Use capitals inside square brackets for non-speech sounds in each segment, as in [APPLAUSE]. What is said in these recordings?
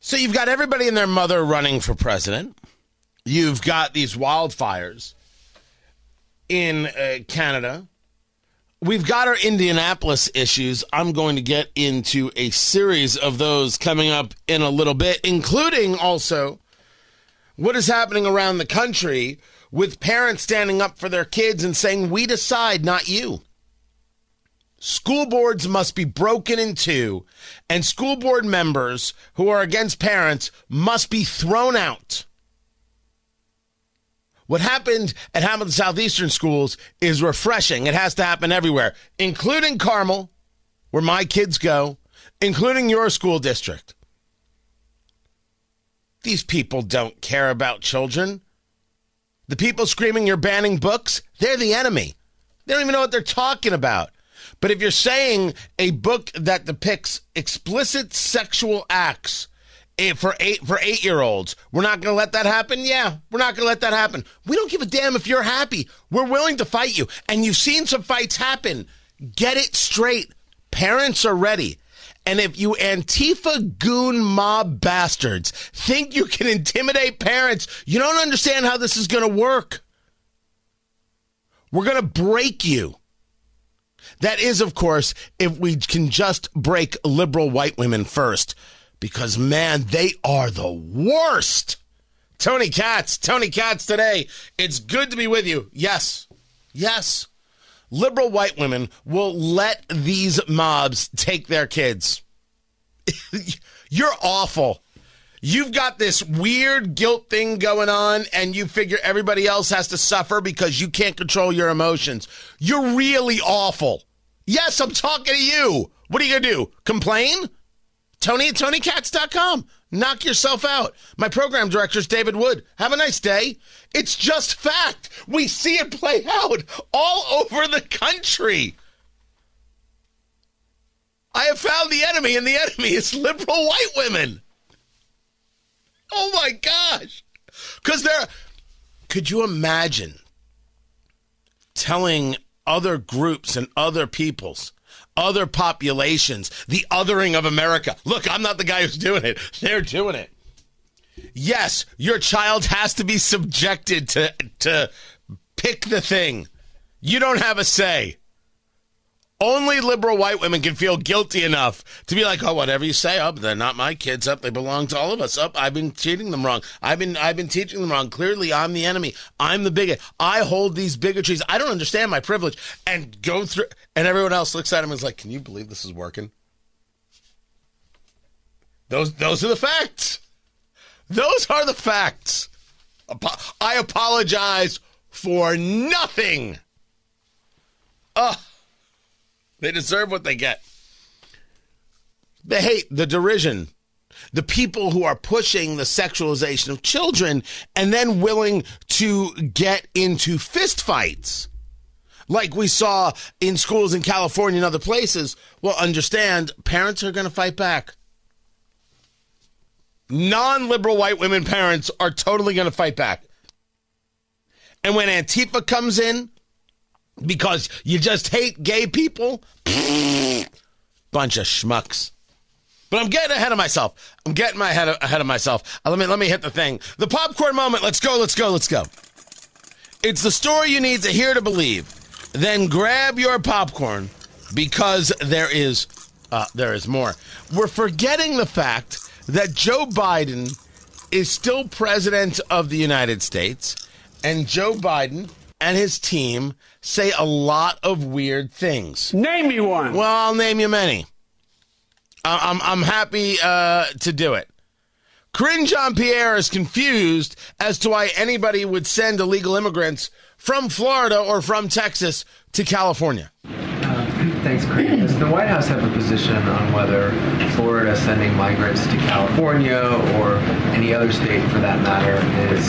So you've got everybody and their mother running for president. You've got these wildfires in uh, Canada. We've got our Indianapolis issues. I'm going to get into a series of those coming up in a little bit, including also what is happening around the country with parents standing up for their kids and saying, We decide, not you. School boards must be broken in two, and school board members who are against parents must be thrown out. What happened at Hamilton Southeastern schools is refreshing. It has to happen everywhere, including Carmel, where my kids go, including your school district. These people don't care about children. The people screaming you're banning books, they're the enemy. They don't even know what they're talking about. But if you're saying a book that depicts explicit sexual acts eh, for eight for eight year olds, we're not going to let that happen. Yeah, we're not going to let that happen. We don't give a damn if you're happy. We're willing to fight you, and you've seen some fights happen. Get it straight. Parents are ready. And if you Antifa goon mob bastards think you can intimidate parents, you don't understand how this is going to work. We're going to break you. That is, of course, if we can just break liberal white women first, because man, they are the worst. Tony Katz, Tony Katz today. It's good to be with you. Yes, yes. Liberal white women will let these mobs take their kids. [LAUGHS] You're awful. You've got this weird guilt thing going on, and you figure everybody else has to suffer because you can't control your emotions. You're really awful. Yes, I'm talking to you. What are you going to do? Complain? Tony at TonyKatz.com. Knock yourself out. My program director is David Wood. Have a nice day. It's just fact. We see it play out all over the country. I have found the enemy, and the enemy is liberal white women. Oh my gosh. Because they're. Could you imagine telling other groups and other peoples, other populations, the othering of America? Look, I'm not the guy who's doing it, [LAUGHS] they're doing it. Yes, your child has to be subjected to, to pick the thing. You don't have a say. Only liberal white women can feel guilty enough to be like, oh, whatever you say, up, oh, they're not my kids, up, oh, they belong to all of us. Up, oh, I've been treating them wrong. I've been I've been teaching them wrong. Clearly, I'm the enemy. I'm the bigot. I hold these bigotries. I don't understand my privilege. And go through and everyone else looks at him and is like, Can you believe this is working? Those those are the facts. Those are the facts. I apologize for nothing. Ugh. They deserve what they get. The hate, the derision, the people who are pushing the sexualization of children and then willing to get into fistfights. Like we saw in schools in California and other places. Well, understand, parents are going to fight back. Non liberal white women parents are totally going to fight back. And when Antifa comes in, because you just hate gay people? Bunch of schmucks. But I'm getting ahead of myself. I'm getting my head ahead of myself. Uh, let me let me hit the thing. The popcorn moment. Let's go. Let's go. Let's go. It's the story you need to hear to believe. Then grab your popcorn because there is uh, there is more. We're forgetting the fact that Joe Biden is still president of the United States, and Joe Biden and his team say a lot of weird things. Name me one. Well, I'll name you many. I'm, I'm happy uh, to do it. Karine Jean Pierre is confused as to why anybody would send illegal immigrants from Florida or from Texas to California. Uh, thanks, Karine. Does the White House have a position on whether Florida sending migrants to California or any other state for that matter is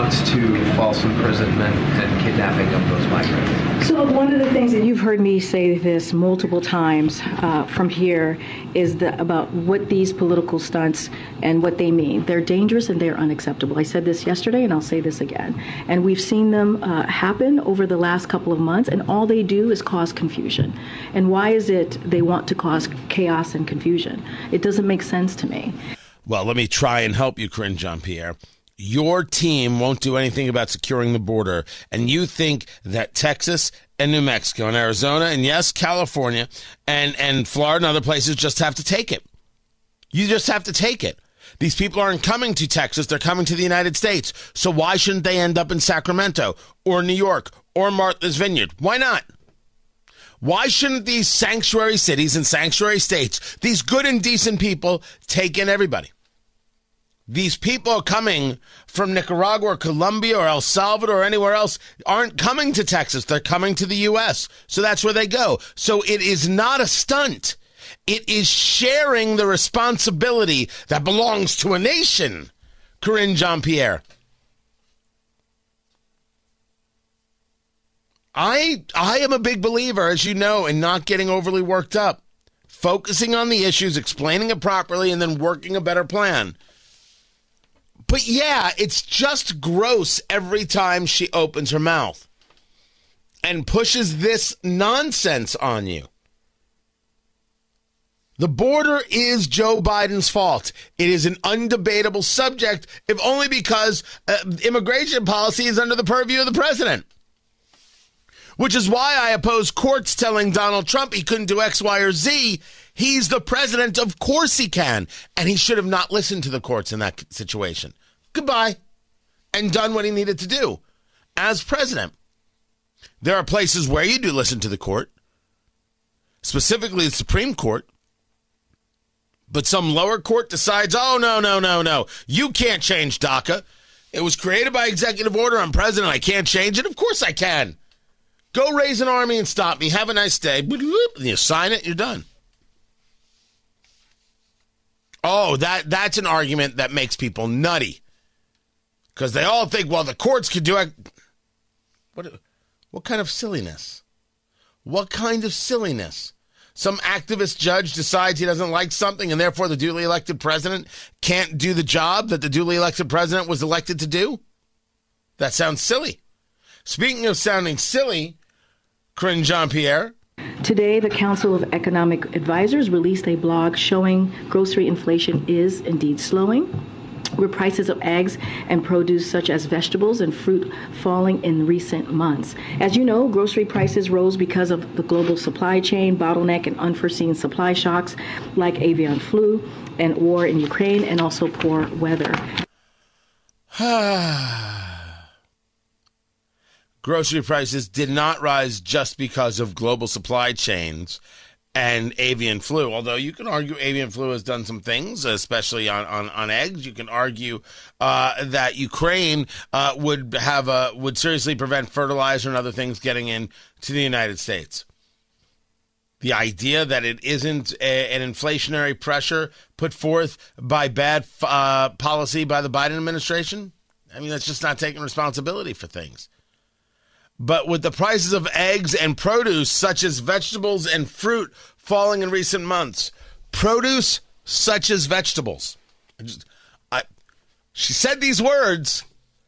amounts to false imprisonment and kidnapping of those migrants? So one of the things that you've heard me say this multiple times uh, from here is the, about what these political stunts and what they mean. They're dangerous and they're unacceptable. I said this yesterday and I'll say this again. And we've seen them uh, happen over the last couple of months, and all they do is cause confusion. And why is it they want to cause chaos and confusion? It doesn't make sense to me. Well, let me try and help you, Karine Jean Pierre your team won't do anything about securing the border, and you think that Texas and New Mexico and Arizona and yes, California and, and Florida and other places just have to take it. You just have to take it. These people aren't coming to Texas, they're coming to the United States. So why shouldn't they end up in Sacramento or New York or Martha's Vineyard? Why not? Why shouldn't these sanctuary cities and sanctuary states, these good and decent people, take in everybody? These people coming from Nicaragua or Colombia or El Salvador or anywhere else aren't coming to Texas. They're coming to the U.S. So that's where they go. So it is not a stunt. It is sharing the responsibility that belongs to a nation. Karine Jean Pierre. I I am a big believer, as you know, in not getting overly worked up, focusing on the issues, explaining it properly, and then working a better plan. But yeah, it's just gross every time she opens her mouth and pushes this nonsense on you. The border is Joe Biden's fault. It is an undebatable subject, if only because uh, immigration policy is under the purview of the president. Which is why I oppose courts telling Donald Trump he couldn't do X, Y, or Z. He's the president. Of course he can. And he should have not listened to the courts in that situation goodbye, and done what he needed to do as president. There are places where you do listen to the court, specifically the Supreme Court. But some lower court decides, oh, no, no, no, no. You can't change DACA. It was created by executive order. I'm president. I can't change it. Of course I can. Go raise an army and stop me. Have a nice day. You sign it, you're done. Oh, that that's an argument that makes people nutty because they all think, well, the courts could do it. What, what kind of silliness? What kind of silliness? Some activist judge decides he doesn't like something, and therefore the duly elected president can't do the job that the duly elected president was elected to do? That sounds silly. Speaking of sounding silly, Karine Jean Pierre. Today, the Council of Economic Advisors released a blog showing grocery inflation is indeed slowing with prices of eggs and produce such as vegetables and fruit falling in recent months. As you know, grocery prices rose because of the global supply chain bottleneck and unforeseen supply shocks like avian flu and war in Ukraine and also poor weather. [SIGHS] grocery prices did not rise just because of global supply chains and avian flu. Although you can argue avian flu has done some things, especially on, on, on eggs. You can argue uh, that Ukraine uh, would have a would seriously prevent fertilizer and other things getting in to the United States. The idea that it isn't a, an inflationary pressure put forth by bad uh, policy by the Biden administration. I mean, that's just not taking responsibility for things. But with the prices of eggs and produce, such as vegetables and fruit, falling in recent months, produce such as vegetables. I just, I, she said these words.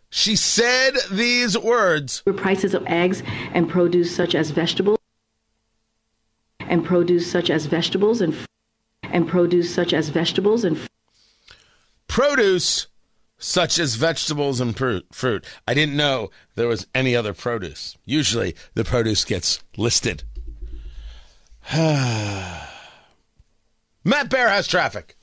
She said these words. The prices of eggs and produce such as vegetables and produce such as vegetables and and produce such as vegetables and produce such as vegetables and fruit. I didn't know there was any other produce. Usually the produce gets listed. [SIGHS] [SIGHS] Matt Bear has traffic.